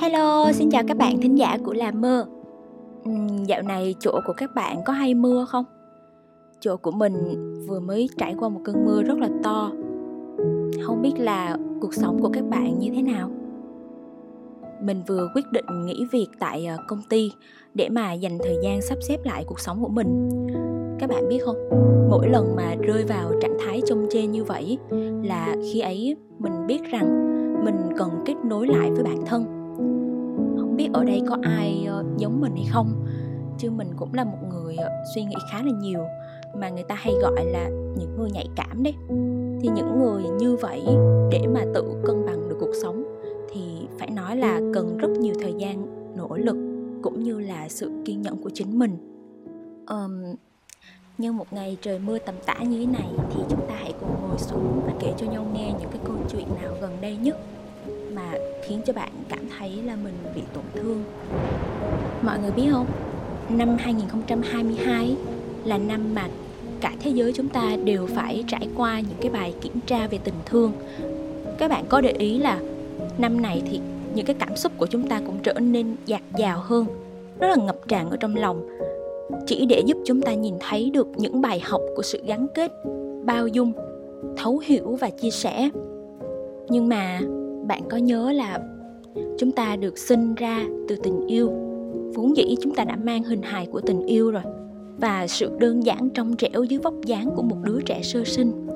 Hello, xin chào các bạn thính giả của Làm Mơ uhm, Dạo này chỗ của các bạn có hay mưa không? Chỗ của mình vừa mới trải qua một cơn mưa rất là to Không biết là cuộc sống của các bạn như thế nào? Mình vừa quyết định nghỉ việc tại ờ, công ty Để mà dành thời gian sắp xếp lại cuộc sống của mình Các bạn biết không? Mỗi lần mà rơi vào trạng thái trông chê như vậy Là khi ấy mình biết rằng mình cần kết nối lại với bản thân biết ở đây có ai ờ, giống mình hay không. Chứ mình cũng là một người ờ, suy nghĩ khá là nhiều mà người ta hay gọi là những người nhạy cảm đấy. Thì những người như vậy để mà tự cân bằng được cuộc sống thì phải nói là cần rất nhiều thời gian nỗ lực cũng như là sự kiên nhẫn của chính mình. Um, như một ngày trời mưa tầm tã như thế này thì chúng ta hãy cùng ngồi xuống và kể cho nhau nghe những cái câu chuyện nào gần đây nhất mà khiến cho bạn cảm thấy là mình bị tổn thương. Mọi người biết không? Năm 2022 là năm mà cả thế giới chúng ta đều phải trải qua những cái bài kiểm tra về tình thương. Các bạn có để ý là năm này thì những cái cảm xúc của chúng ta cũng trở nên dạt dào hơn rất là ngập tràn ở trong lòng. Chỉ để giúp chúng ta nhìn thấy được những bài học của sự gắn kết, bao dung, thấu hiểu và chia sẻ. Nhưng mà bạn có nhớ là chúng ta được sinh ra từ tình yêu? Vốn dĩ chúng ta đã mang hình hài của tình yêu rồi và sự đơn giản trong trẻo dưới vóc dáng của một đứa trẻ sơ sinh.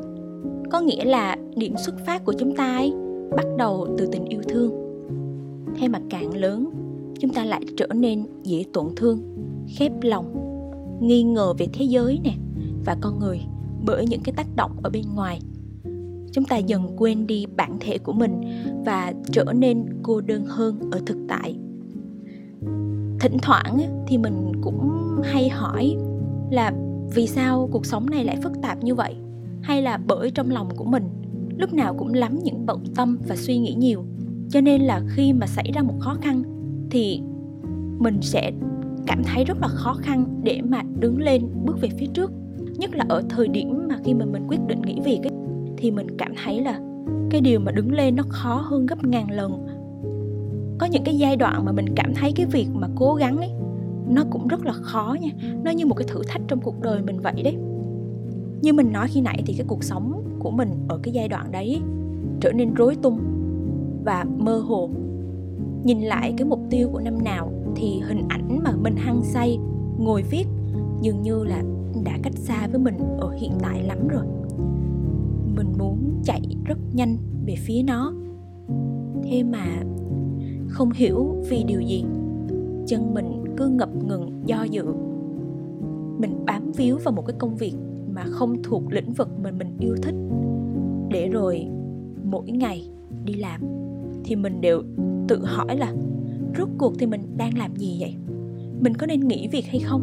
Có nghĩa là điểm xuất phát của chúng ta ấy bắt đầu từ tình yêu thương. Thế mà càng lớn, chúng ta lại trở nên dễ tổn thương, khép lòng, nghi ngờ về thế giới nè, và con người bởi những cái tác động ở bên ngoài chúng ta dần quên đi bản thể của mình và trở nên cô đơn hơn ở thực tại. Thỉnh thoảng thì mình cũng hay hỏi là vì sao cuộc sống này lại phức tạp như vậy? Hay là bởi trong lòng của mình lúc nào cũng lắm những bận tâm và suy nghĩ nhiều. Cho nên là khi mà xảy ra một khó khăn thì mình sẽ cảm thấy rất là khó khăn để mà đứng lên bước về phía trước. Nhất là ở thời điểm mà khi mà mình quyết định nghỉ việc ấy, thì mình cảm thấy là cái điều mà đứng lên nó khó hơn gấp ngàn lần. Có những cái giai đoạn mà mình cảm thấy cái việc mà cố gắng ấy, nó cũng rất là khó nha. Nó như một cái thử thách trong cuộc đời mình vậy đấy. Như mình nói khi nãy thì cái cuộc sống của mình ở cái giai đoạn đấy trở nên rối tung và mơ hồ. Nhìn lại cái mục tiêu của năm nào thì hình ảnh mà mình hăng say, ngồi viết dường như là đã cách xa với mình ở hiện tại lắm rồi mình muốn chạy rất nhanh về phía nó. Thế mà không hiểu vì điều gì, chân mình cứ ngập ngừng do dự. Mình bám víu vào một cái công việc mà không thuộc lĩnh vực mà mình yêu thích. Để rồi mỗi ngày đi làm thì mình đều tự hỏi là rốt cuộc thì mình đang làm gì vậy? Mình có nên nghỉ việc hay không?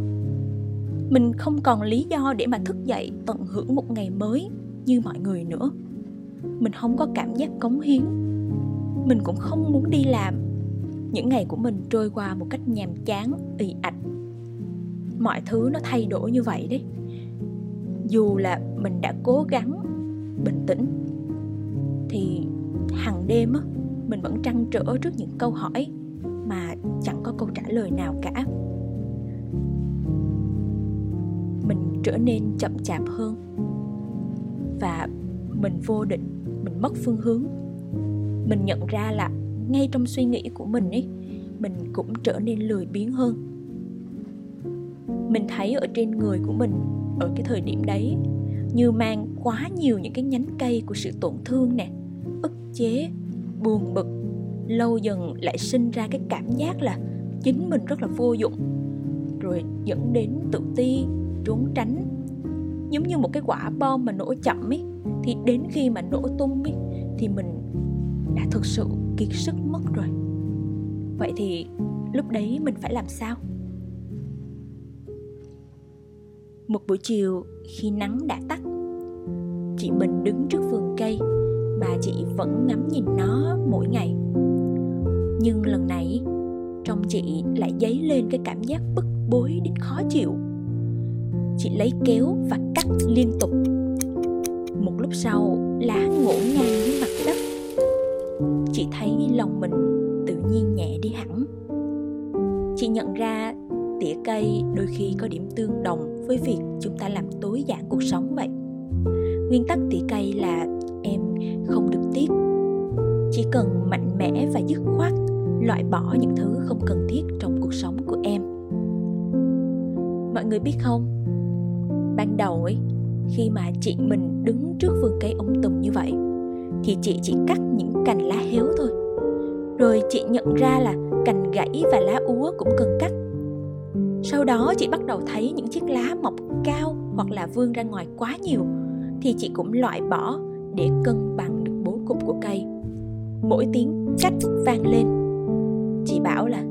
Mình không còn lý do để mà thức dậy tận hưởng một ngày mới như mọi người nữa. Mình không có cảm giác cống hiến. Mình cũng không muốn đi làm. Những ngày của mình trôi qua một cách nhàm chán, ì ạch. Mọi thứ nó thay đổi như vậy đấy. Dù là mình đã cố gắng, bình tĩnh, thì hàng đêm á, mình vẫn trăn trở trước những câu hỏi mà chẳng có câu trả lời nào cả. Mình trở nên chậm chạp hơn và mình vô định, mình mất phương hướng. Mình nhận ra là ngay trong suy nghĩ của mình ấy, mình cũng trở nên lười biếng hơn. Mình thấy ở trên người của mình, ở cái thời điểm đấy, như mang quá nhiều những cái nhánh cây của sự tổn thương nè, ức chế, buồn bực, lâu dần lại sinh ra cái cảm giác là chính mình rất là vô dụng, rồi dẫn đến tự ti, trốn tránh giống như một cái quả bom mà nổ chậm ấy, thì đến khi mà nổ tung ấy, thì mình đã thực sự kiệt sức mất rồi. Vậy thì lúc đấy mình phải làm sao? Một buổi chiều khi nắng đã tắt, chị mình đứng trước vườn cây mà chị vẫn ngắm nhìn nó mỗi ngày. Nhưng lần này trong chị lại dấy lên cái cảm giác bức bối đến khó chịu chị lấy kéo và cắt liên tục. Một lúc sau, lá ngổ ngang dưới mặt đất. Chị thấy lòng mình tự nhiên nhẹ đi hẳn. Chị nhận ra tỉa cây đôi khi có điểm tương đồng với việc chúng ta làm tối giản cuộc sống vậy. Nguyên tắc tỉa cây là em không được tiếc. Chỉ cần mạnh mẽ và dứt khoát, loại bỏ những thứ không cần thiết trong cuộc sống của em. Mọi người biết không? Ban đầu ấy, khi mà chị mình đứng trước vườn cây ông tùm như vậy, thì chị chỉ cắt những cành lá héo thôi. Rồi chị nhận ra là cành gãy và lá úa cũng cần cắt. Sau đó chị bắt đầu thấy những chiếc lá mọc cao hoặc là vươn ra ngoài quá nhiều, thì chị cũng loại bỏ để cân bằng được bố cục của cây. Mỗi tiếng cách vang lên. Chị bảo là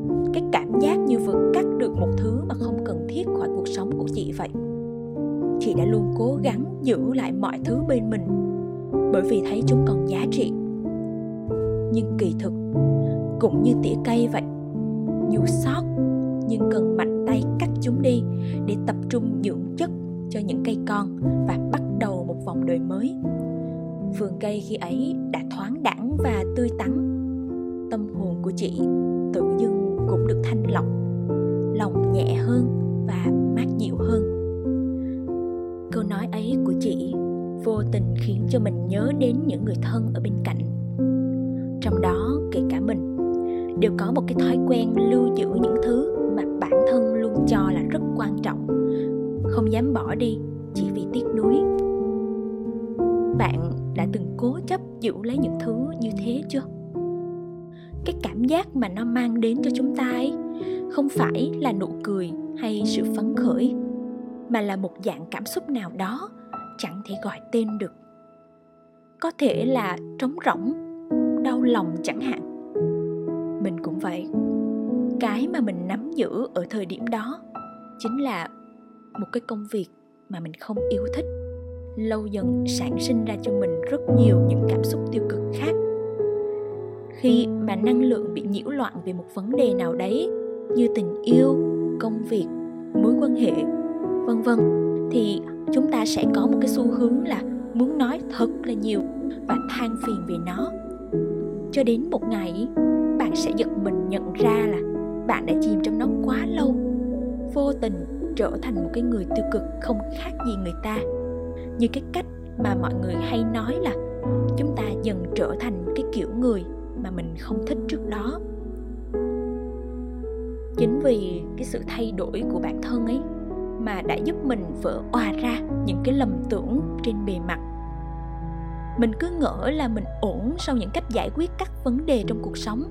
chị đã luôn cố gắng giữ lại mọi thứ bên mình, bởi vì thấy chúng còn giá trị. Nhưng kỳ thực, cũng như tỉa cây vậy, dù sót nhưng cần mạnh tay cắt chúng đi để tập trung dưỡng chất cho những cây con và bắt đầu một vòng đời mới. Vườn cây khi ấy đã thoáng đẳng và tươi tắn. Tâm hồn của chị tự dưng cũng được thanh lọc, lòng nhẹ hơn và mát dịu hơn của chị vô tình khiến cho mình nhớ đến những người thân ở bên cạnh. Trong đó, kể cả mình, đều có một cái thói quen lưu giữ những thứ mà bản thân luôn cho là rất quan trọng. Không dám bỏ đi, chỉ vì tiếc nuối. Bạn đã từng cố chấp giữ lấy những thứ như thế chưa? Cái cảm giác mà nó mang đến cho chúng ta ấy, không phải là nụ cười hay sự phấn khởi, mà là một dạng cảm xúc nào đó chẳng thể gọi tên được. Có thể là trống rỗng, đau lòng chẳng hạn. Mình cũng vậy. Cái mà mình nắm giữ ở thời điểm đó chính là một cái công việc mà mình không yêu thích, lâu dần sản sinh ra cho mình rất nhiều những cảm xúc tiêu cực khác. Khi mà năng lượng bị nhiễu loạn về một vấn đề nào đấy, như tình yêu, công việc, mối quan hệ, vân vân thì chúng ta sẽ có một cái xu hướng là muốn nói thật là nhiều và than phiền về nó. Cho đến một ngày, bạn sẽ giật mình nhận ra là bạn đã chìm trong nó quá lâu, vô tình trở thành một cái người tiêu cực không khác gì người ta. Như cái cách mà mọi người hay nói là chúng ta dần trở thành cái kiểu người mà mình không thích trước đó. Chính vì cái sự thay đổi của bản thân ấy mà đã giúp mình vỡ òa ra những cái lầm tưởng trên bề mặt. Mình cứ ngỡ là mình ổn sau những cách giải quyết các vấn đề trong cuộc sống.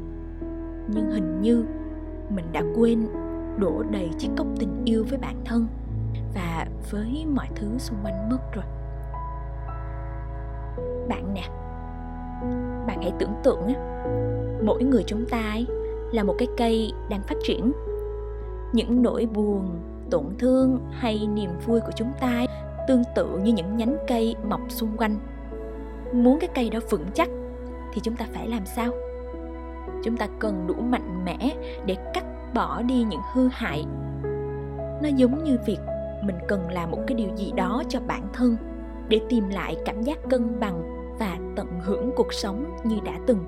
Nhưng hình như mình đã quên đổ đầy chiếc cốc tình yêu với bản thân và với mọi thứ xung quanh mất rồi. Bạn nè, bạn hãy tưởng tượng á mỗi người chúng ta ấy là một cái cây đang phát triển. Những nỗi buồn tổn thương hay niềm vui của chúng ta tương tự như những nhánh cây mọc xung quanh. Muốn cái cây đó vững chắc thì chúng ta phải làm sao? Chúng ta cần đủ mạnh mẽ để cắt bỏ đi những hư hại. Nó giống như việc mình cần làm một cái điều gì đó cho bản thân để tìm lại cảm giác cân bằng và tận hưởng cuộc sống như đã từng.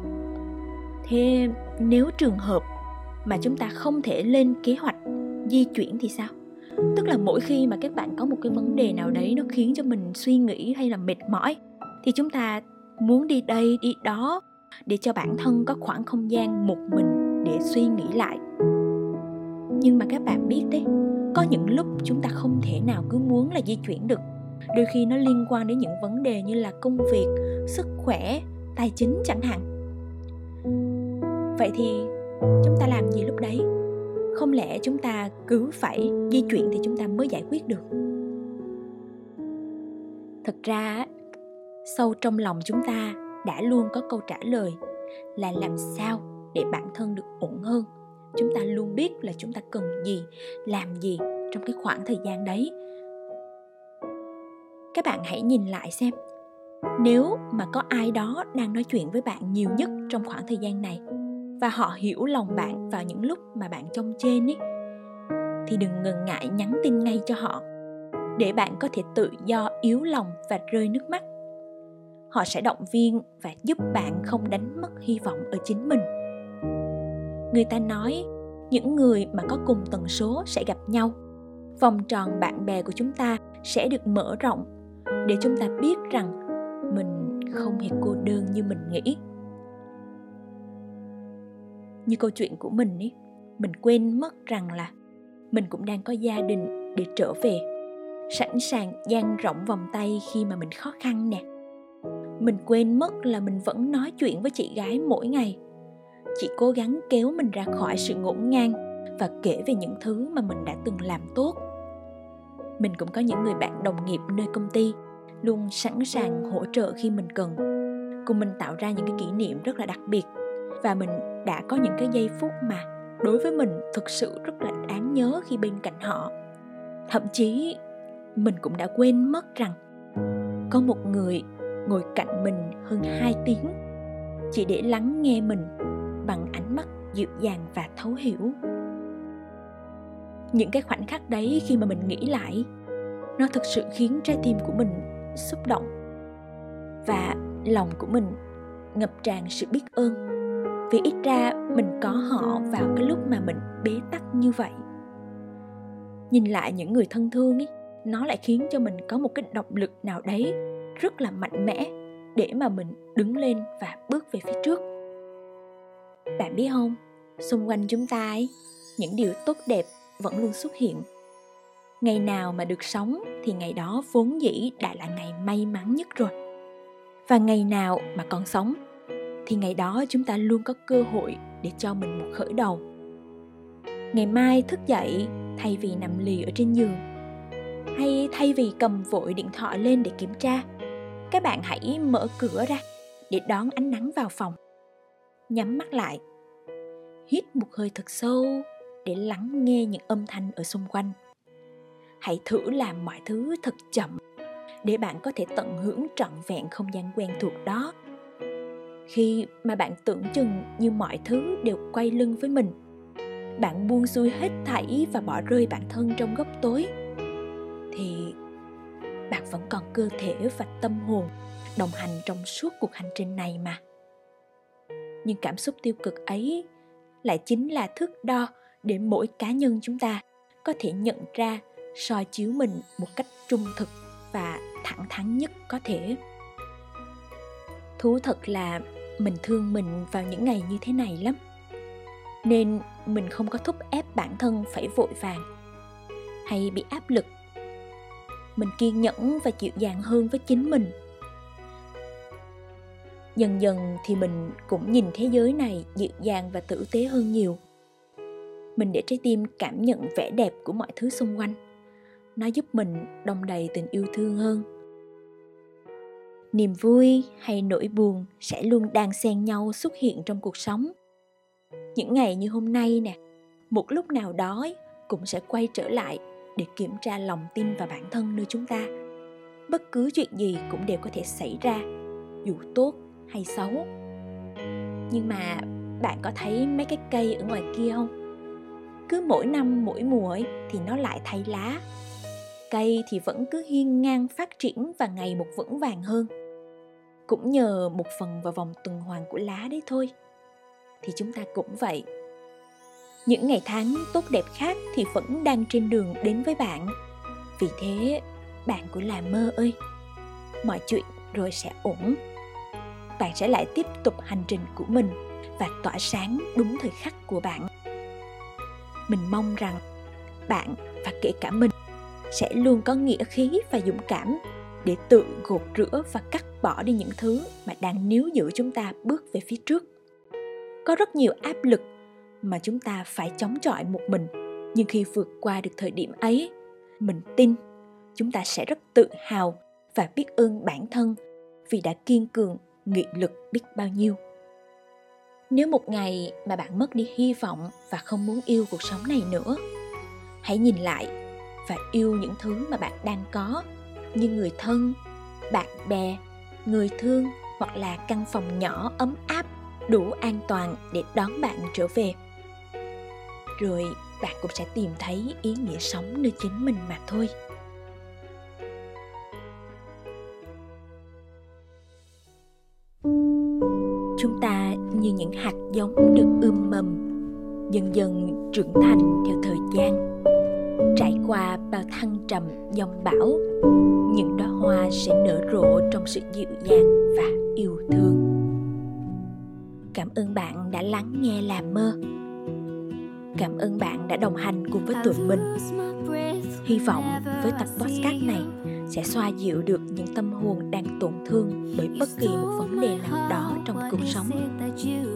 Thế nếu trường hợp mà chúng ta không thể lên kế hoạch di chuyển thì sao? Tức là mỗi khi mà các bạn có một cái vấn đề nào đấy nó khiến cho mình suy nghĩ hay là mệt mỏi, thì chúng ta muốn đi đây, đi đó để cho bản thân có khoảng không gian một mình để suy nghĩ lại. Nhưng mà các bạn biết đấy, có những lúc chúng ta không thể nào cứ muốn là di chuyển được. Đôi khi nó liên quan đến những vấn đề như là công việc, sức khỏe, tài chính chẳng hạn. Vậy thì chúng ta làm gì lúc đấy? Không lẽ chúng ta cứ phải di chuyển thì chúng ta mới giải quyết được? Thật ra sâu trong lòng chúng ta đã luôn có câu trả lời là làm sao để bản thân được ổn hơn. Chúng ta luôn biết là chúng ta cần gì, làm gì trong cái khoảng thời gian đấy. Các bạn hãy nhìn lại xem, nếu mà có ai đó đang nói chuyện với bạn nhiều nhất trong khoảng thời gian này và họ hiểu lòng bạn vào những lúc mà bạn trông trên ấy. Thì đừng ngần ngại nhắn tin ngay cho họ, để bạn có thể tự do, yếu lòng và rơi nước mắt. Họ sẽ động viên và giúp bạn không đánh mất hy vọng ở chính mình. Người ta nói, những người mà có cùng tần số sẽ gặp nhau. Vòng tròn bạn bè của chúng ta sẽ được mở rộng, để chúng ta biết rằng mình không hề cô đơn như mình nghĩ như câu chuyện của mình ấy mình quên mất rằng là mình cũng đang có gia đình để trở về, sẵn sàng dang rộng vòng tay khi mà mình khó khăn nè. Mình quên mất là mình vẫn nói chuyện với chị gái mỗi ngày. Chị cố gắng kéo mình ra khỏi sự ngổn ngang và kể về những thứ mà mình đã từng làm tốt. Mình cũng có những người bạn đồng nghiệp nơi công ty luôn sẵn sàng hỗ trợ khi mình cần. Cùng mình tạo ra những cái kỷ niệm rất là đặc biệt và mình đã có những cái giây phút mà đối với mình thực sự rất là đáng nhớ khi bên cạnh họ. Thậm chí, mình cũng đã quên mất rằng có một người ngồi cạnh mình hơn 2 tiếng, chỉ để lắng nghe mình bằng ánh mắt dịu dàng và thấu hiểu. Những cái khoảnh khắc đấy khi mà mình nghĩ lại, nó thực sự khiến trái tim của mình xúc động và lòng của mình ngập tràn sự biết ơn vì ít ra mình có họ vào cái lúc mà mình bế tắc như vậy. Nhìn lại những người thân thương ấy nó lại khiến cho mình có một cái động lực nào đấy rất là mạnh mẽ để mà mình đứng lên và bước về phía trước. Bạn biết không, xung quanh chúng ta ấy, những điều tốt đẹp vẫn luôn xuất hiện. Ngày nào mà được sống thì ngày đó vốn dĩ đã là ngày may mắn nhất rồi. Và ngày nào mà còn sống thì ngày đó chúng ta luôn có cơ hội để cho mình một khởi đầu. Ngày mai thức dậy, thay vì nằm lì ở trên giường, hay thay vì cầm vội điện thoại lên để kiểm tra, các bạn hãy mở cửa ra để đón ánh nắng vào phòng. Nhắm mắt lại, hít một hơi thật sâu để lắng nghe những âm thanh ở xung quanh. Hãy thử làm mọi thứ thật chậm để bạn có thể tận hưởng trọn vẹn không gian quen thuộc đó khi mà bạn tưởng chừng như mọi thứ đều quay lưng với mình. Bạn buông xuôi hết thảy và bỏ rơi bản thân trong góc tối. Thì bạn vẫn còn cơ thể và tâm hồn đồng hành trong suốt cuộc hành trình này mà. Nhưng cảm xúc tiêu cực ấy lại chính là thước đo để mỗi cá nhân chúng ta có thể nhận ra soi chiếu mình một cách trung thực và thẳng thắn nhất có thể. Thú thật là mình thương mình vào những ngày như thế này lắm. Nên mình không có thúc ép bản thân phải vội vàng hay bị áp lực. Mình kiên nhẫn và chịu dàng hơn với chính mình. Dần dần thì mình cũng nhìn thế giới này dịu dàng và tử tế hơn nhiều. Mình để trái tim cảm nhận vẻ đẹp của mọi thứ xung quanh. Nó giúp mình đong đầy tình yêu thương hơn niềm vui hay nỗi buồn sẽ luôn đan xen nhau xuất hiện trong cuộc sống. Những ngày như hôm nay nè một lúc nào đó cũng sẽ quay trở lại để kiểm tra lòng tin và bản thân nơi chúng ta. Bất cứ chuyện gì cũng đều có thể xảy ra dù tốt hay xấu. Nhưng mà bạn có thấy mấy cái cây ở ngoài kia không? Cứ mỗi năm mỗi mùa ấy, thì nó lại thay lá. Cây thì vẫn cứ hiên ngang phát triển và ngày một vững vàng hơn cũng nhờ một phần vào vòng tuần hoàn của lá đấy thôi. Thì chúng ta cũng vậy. Những ngày tháng tốt đẹp khác thì vẫn đang trên đường đến với bạn. Vì thế, bạn của là mơ ơi. Mọi chuyện rồi sẽ ổn. Bạn sẽ lại tiếp tục hành trình của mình và tỏa sáng đúng thời khắc của bạn. Mình mong rằng bạn và kể cả mình sẽ luôn có nghĩa khí và dũng cảm để tự gột rửa và cắt bỏ đi những thứ mà đang níu giữ chúng ta bước về phía trước. Có rất nhiều áp lực mà chúng ta phải chống chọi một mình, nhưng khi vượt qua được thời điểm ấy, mình tin chúng ta sẽ rất tự hào và biết ơn bản thân vì đã kiên cường, nghị lực biết bao nhiêu. Nếu một ngày mà bạn mất đi hy vọng và không muốn yêu cuộc sống này nữa, hãy nhìn lại và yêu những thứ mà bạn đang có như người thân, bạn bè người thương hoặc là căn phòng nhỏ ấm áp, đủ an toàn để đón bạn trở về. Rồi bạn cũng sẽ tìm thấy ý nghĩa sống nơi chính mình mà thôi. Chúng ta như những hạt giống được ươm mầm, dần dần trưởng thành theo thời gian. Trải qua bao thăng trầm, dòng bão, những trong sự dịu dàng và yêu thương. Cảm ơn bạn đã lắng nghe làm mơ. Cảm ơn bạn đã đồng hành cùng với tụi mình. Hy vọng với tập podcast này sẽ xoa dịu được những tâm hồn đang tổn thương bởi bất kỳ một vấn đề nào đó trong cuộc sống.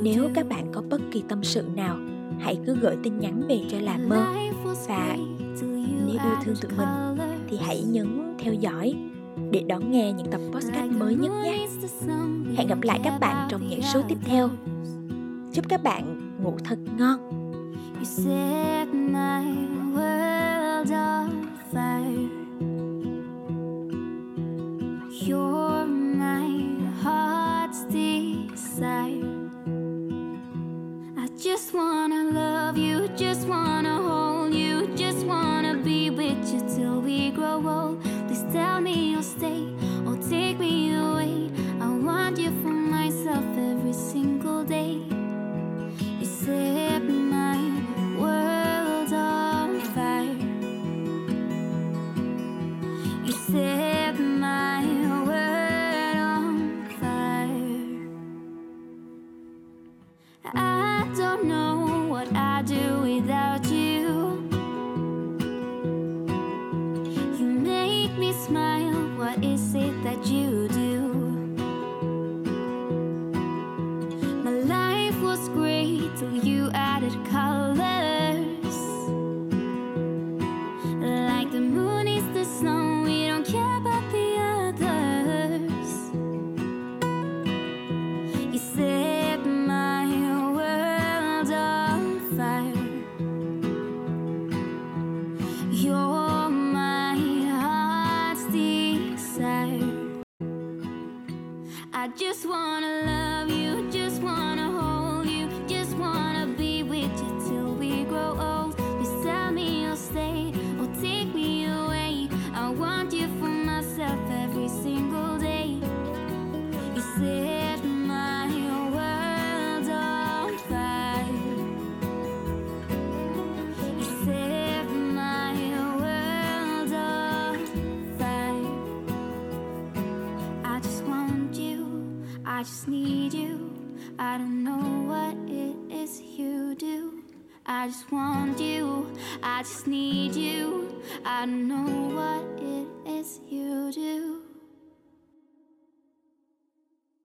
Nếu các bạn có bất kỳ tâm sự nào, hãy cứ gửi tin nhắn về cho làm mơ. Và nếu yêu thương tụi mình, thì hãy nhấn theo dõi để đón nghe những tập podcast mới nhất nhé. Hẹn gặp lại các bạn trong những số tiếp theo. Chúc các bạn ngủ thật ngon. You set my world on fire. I just want you, I just need you. I don't know